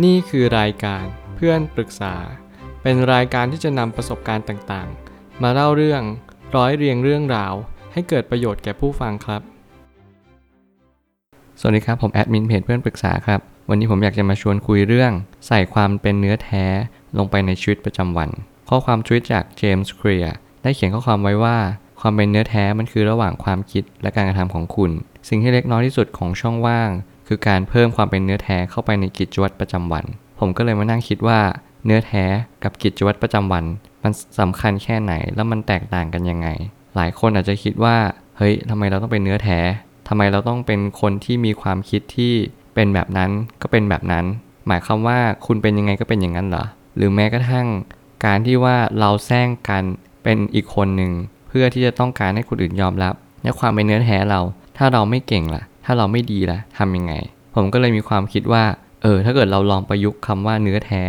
นี่คือรายการเพื่อนปรึกษา เป็นรายการที่จะนำประสบการณ์ต่างๆ มาเล่าเรื่องร้อยเรียงเรื่องราว ให้เกิดประโยชน์แก่ผู้ฟังครับ สวัสดีครับ ผมแอดมินเพจเพื่อนปรึกษาครับ วันนี้ผมอยากจะมาชวนคุยเรื่อง ใส่ความเป็นเนื้อแท้ลงไปในชีวิตประจำวัน ข้อความทวิตจากเจมส์เคลียร์ได้เขียนข้อความไว้ว่า ความเป็นเนื้อแท้มันคือระหว่างความคิดและการกระทำของคุณ สิ่งที่เล็กน้อยที่สุดของช่องว่าง คือการเพิ่มความเป็นเนื้อแท้เข้าไปในกิจวัตรประจำวัน ผมก็เลยมานั่งคิดว่า เนื้อแท้กับกิจวัตรประจำวัน มันสำคัญแค่ไหนแล้วมันแตกต่างกันยังไง หลายคนอาจจะคิดว่า เฮ้ยทำไมเราต้องเป็นเนื้อแท้ทำไมเราต้องเป็นคนที่มีความคิดที่เป็นแบบนั้นก็เป็นแบบนั้น หมายความว่าคุณเป็นยังไงก็เป็นอย่างนั้นเหรอหรือแม้กระทั่ง การที่ว่าเราแซงกันเป็นอีกคนหนึ่งเพื่อที่จะต้องการให้คนอื่นยอมรับ และความเป็นเนื้อแท้เรา ถ้าเราไม่เก่งล่ะ ถ้าเราไม่ดีล่ะทำยังไง ผมก็เลยมีความคิดว่า เออ ถ้าเกิดเราลองประยุกต์คำว่าเนื้อแท้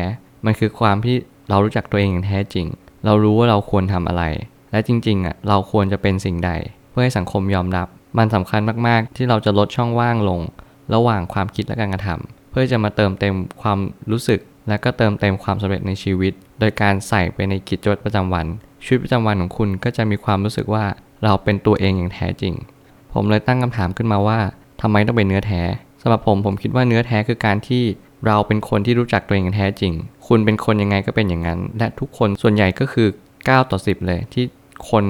มันคือความที่เรารู้จักตัวเองอย่างแท้จริง เรารู้ว่าเราควรทำอะไร และจริงๆอะเราควรจะเป็นสิ่งใด เพื่อให้สังคมยอมรับ มันสำคัญมากๆ ที่เราจะลดช่องว่างลง ระหว่างความคิดและการกระทำเพื่อจะมาเติมเต็มความรู้สึก และก็เติมเต็มความสำเร็จในชีวิต โดยการใส่ไปในกิจวัตรประจำวัน ชีวิตประจำวันของคุณก็จะมีความรู้สึกว่าเราเป็นตัวเองอย่างแท้จริง ผมเลยตั้งคำถามขึ้นมาว่า ทำไมต้องเป็นเนื้อแท้สำหรับผมผมคิดว่าเนื้อแท้คือการที่เราเป็นคนที่รู้จักตัวเองแท้จริง คุณเป็นคนยังไงก็เป็นอย่างนั้น และทุกคนส่วนใหญ่ก็คือ 9 ต่อ 10 เลย ที่คน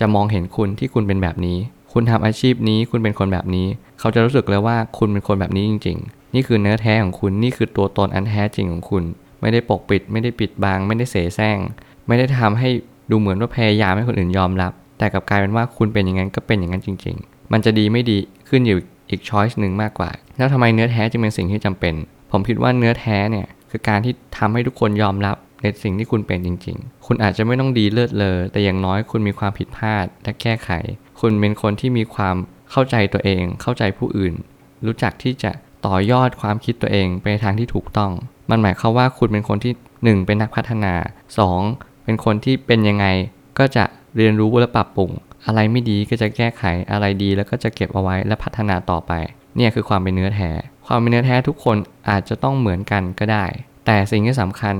จะมองเห็นคุณที่คุณเป็นแบบนี้ คุณทำอาชีพนี้คุณเป็นคนแบบนี้ เขาจะรู้สึกเลยว่าคุณเป็นคนแบบนี้จริง ๆ นี่คือเนื้อแท้ของคุณนี่คือตัวตนอันแท้จริงของคุณ ไม่ได้ปกปิด ไม่ได้ปิดบัง ไม่ได้เสแสร้ง ไม่ได้ทำให้ดูเหมือนว่าพยายามให้คนอื่นยอมรับ แต่กลับกลายเป็นว่าคุณเป็นอย่างนั้นก็เป็นอย่างนั้นจริง ๆ มันจะดีไม่ดีขึ้นอยู่ อีกช้อยส์หนึ่งมากกว่า แล้วทำไมเนื้อแท้จึงเป็นสิ่งที่จำเป็น ผมคิดว่าเนื้อแท้เนี่ยคือการที่ทำให้ทุกคนยอมรับในสิ่งที่คุณเป็นจริง ๆ คุณอาจจะไม่ต้องดีเลิศเลอแต่อย่างน้อยคุณมีความผิดพลาดและแก้ไข คุณเป็นคนที่มีความเข้าใจตัวเอง เข้าใจผู้อื่น รู้จักที่จะต่อยอดความคิดตัวเองไปในทางที่ถูกต้อง มันหมายความว่าคุณเป็นคนที่ 1 เป็นนักพัฒนา 2 เป็นคนที่เป็นยังไงก็จะเรียนรู้และปรับปรุง อะไรไม่ดีก็จะแก้ไขอะไรดีแล้วก็จะเก็บเอาไว้และพัฒนาต่อไป เนี่ยคือความเป็นเนื้อแท้ ความเป็นเนื้อแท้ทุกคนอาจจะต้องเหมือนกันก็ได้ แต่สิ่งที่สำคัญ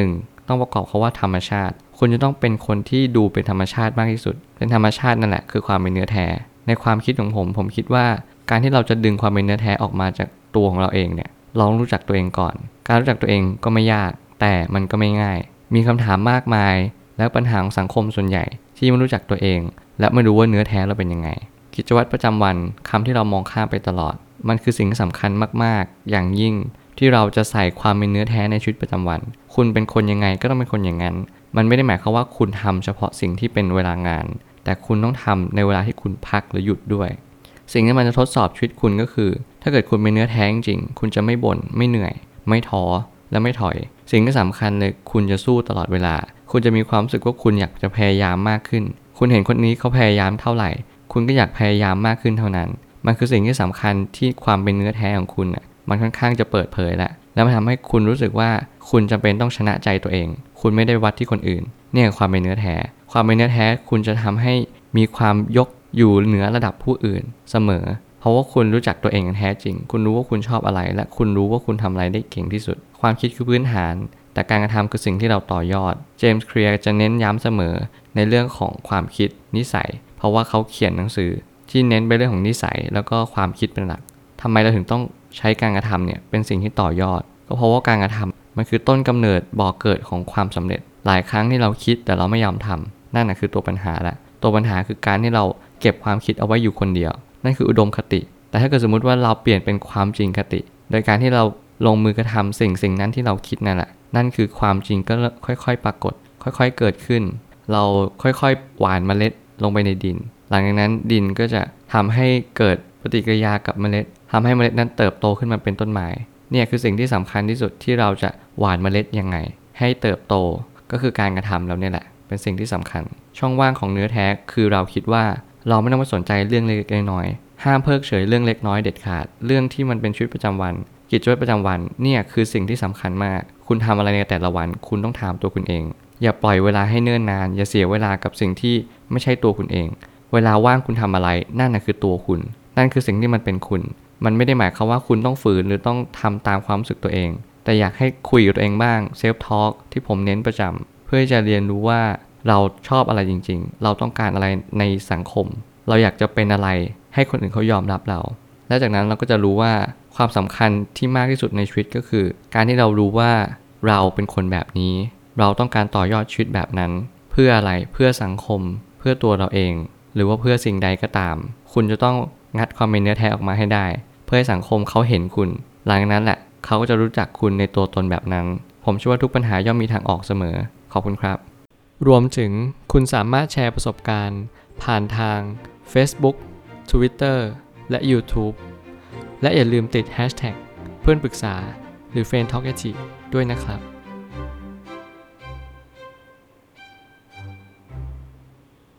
1. ต้องประกอบเขาว่าธรรมชาติ คุณจะต้องเป็นคนที่ดูเป็นธรรมชาติมากที่สุด เป็นธรรมชาตินั่นแหละคือความเป็นเนื้อแท้ ในความคิดของผม ผมคิดว่า การที่เราจะดึงความเป็นเนื้อแท้ออกมาจากตัวของเราเองเนี่ยเราต้องรู้จักตัวเองก่อน การรู้จักตัวเองก็ไม่ยาก แต่มันก็ไม่ง่าย มีคำถามมากมาย และปัญหาของสังคมส่วนใหญ่ที่ไม่รู้จักตัวเอง และไม่รู้ว่าเนื้อแท้เราเป็นยังไง กิจวัตรประจำวันคำที่เรามองข้ามไปตลอด มันคือสิ่งที่สำคัญมากๆ อย่างยิ่งที่เราจะใส่ความเป็นเนื้อแท้ในชีวิตประจำวัน คุณเป็นคนยังไงก็ต้องเป็นคนอย่างนั้น มันไม่ได้หมายความว่าคุณทำเฉพาะสิ่งที่เป็นเวลางาน แต่คุณต้องทำในเวลาที่คุณพักหรือหยุดด้วย สิ่งที่มันจะทดสอบชีวิตคุณก็คือ ถ้าเกิดคุณเป็นเนื้อแท้จริงคุณจะไม่บน่นไม่เหนื่อย ไม่ท้อและไม่ถอย สิ่งที่สำคัญเลยคุณจะสู้ตลอดเวลา คุณจะมีความรู้สึกว่าคุณอยากจะพยายามมากขึ้น คุณเห็นคนนี้เขาพยายามเท่าไหร่ คุณก็อยากพยายามมากขึ้นเท่านั้น มันคือสิ่งที่สำคัญที่ความเป็นเนื้อแท้ของคุณอะมันค่อนข้างจะเปิดเผยแหละแล้วมันทำให้คุณรู้สึกว่าคุณจำเป็นต้องชนะใจตัวเอง คุณไม่ได้วัดที่คนอื่น เนี่ยความเป็นเนื้อแท้ ความเป็นเนื้อแท้คุณจะทำให้มีความยกอยู่เหนือระดับผู้อื่นเสมอ เพราะว่าคุณรู้จักตัวเองแท้จริง คุณรู้ว่าคุณชอบอะไร และคุณรู้ว่าคุณทำอะไรได้เก่งที่สุด ความคิดคือพื้นฐาน แต่การกระทำคือสิ่งที่เราต่อยอด เจมส์เคลียร์จะเน้นย้ำเสมอ ในเรื่องของความคิดนิสัย เพราะว่าเขาเขียนหนังสือที่เน้นไปเรื่องของนิสัยแล้วก็ความคิดเป็นหลักทำไมเราถึงต้องใช้การกระทำเนี่ยเป็นสิ่งที่ต่อยอด ก็เพราะว่าการกระทำมันคือต้นกำเนิดบ่อกเกิดของความสำเร็จ หลายครั้งที่เราคิดแต่เราไม่ยอมทำนั่นแหะคือตัวปัญหาละตัวปัญหาคือการที่เราเก็บความคิดเอาไว้อยู่คนเดียว นั่นคืออุดมคติ แต่ถ้าเกิดสมมติว่าเราเปลี่ยนเป็นความจริงคติ โดยการที่เราลงมือกระทำสิ่งสิ่งนั้นที่เราคิดนั่นแหละนั่นคือความจริงก็ค่อย ๆ ปรากฏ ค่อย ๆ เกิดขึ้น เราค่อยๆ หวานเมล็ดลงไปในดิน หลังจากนั้นดินก็จะทำให้เกิดปฏิกิริยากับเมล็ดทำให้เมล็ดนั้นเติบโตขึ้นมาเป็นต้นไม้เนี่ยคือสิ่งที่สำคัญที่สุดที่เราจะหวานเมล็ดยังไง ให้เติบโตก็คือการกระทำเราเนี่ยแหละ เป็นสิ่งที่สำคัญ ช่องว่างของเนื้อแท้คือเราคิดว่าเราไม่ต้องมาสนใจเรื่องเล็กๆน้อยๆห้ามเพิกเฉยเรื่องเล็กน้อยเด็ดขาด เรื่องที่มันเป็นชีวิตประจำวัน กิจวัตรประจำวันเนี่ยคือสิ่งที่สำคัญมาก คุณทำอะไรในแต่ละวัน คุณต้องถามตัวคุณเอง อย่าปล่อยเวลาให้เนิ่นนาน อย่าเสียเวลากับสิ่งที่ไม่ใช่ตัวคุณเอง เวลาว่างคุณทำอะไร นั่นนะคือตัวคุณ นั่นคือสิ่งที่มันเป็นคุณ มันไม่ได้หมายความว่าคุณต้องฝืนหรือต้องทำตามความรู้สึกตัวเอง แต่อยากให้คุยกับตัวเองบ้าง self talk ที่ผมเน้นประจำเพื่อจะเรียนรู้ว่าเราชอบอะไรจริง ๆ เราต้องการอะไรในสังคม เราอยากจะเป็นอะไรให้คนอื่นเขายอมรับเรา และจากนั้นเราก็จะรู้ว่าความสำคัญที่มากที่สุดในชีวิตก็คือ การที่เรารู้ว่าเราเป็นคนแบบนี้ เราต้องการต่อยอดชีวิตแบบนั้น เพื่ออะไรเพื่อสังคม เพื่อตัวเราเอง หรือว่าเพื่อสิ่งใดก็ตาม คุณจะต้องงัดความเป็นเนื้อแท้ออกมาให้ได้ เพื่อให้สังคมเขาเห็นคุณ หลังจากนั้นแหละเขาก็จะรู้จักคุณในตัวตนแบบนั้น ผมเชื่อว่าทุกปัญหาย่อมมีทางออกเสมอ ขอบคุณครับ รวมถึงคุณสามารถแชร์ประสบการณ์ ผ่านทาง Facebook Twitter และ YouTube และอย่าลืมติด Hashtag เพื่อนปรึกษาหรือ f r ร e n d t a l k ด้วยนะครับ